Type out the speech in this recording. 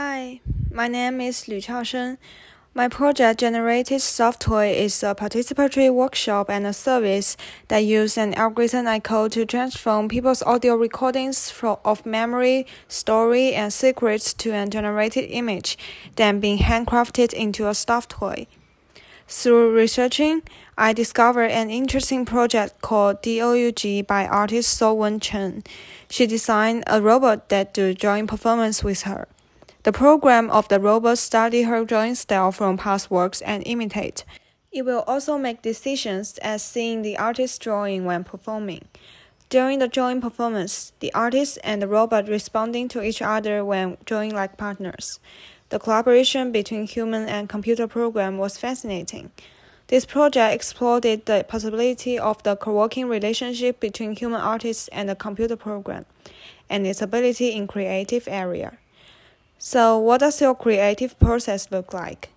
Hi, my name is Lu Chaosheng. My project generated software is a participatory workshop and a service that use an algorithm I code to transform people's audio recordings of memory, story, and secrets to a generated image, then being handcrafted into a stuffed toy. Through researching, I discovered an interesting project called DOUG by artist Sougwen Chung. She designed a robot that do drawing performance with her. The program of the robot study her drawing style from past works and imitate. It will also make decisions as seeing the artist's drawing when performing. During the drawing performance, the artist and the robot responding to each other when drawing like partners. The collaboration between human and computer program was fascinating. This project explored the possibility of the co-working relationship between human artists and the computer program, and its ability in creative area. So, what does your creative process look like?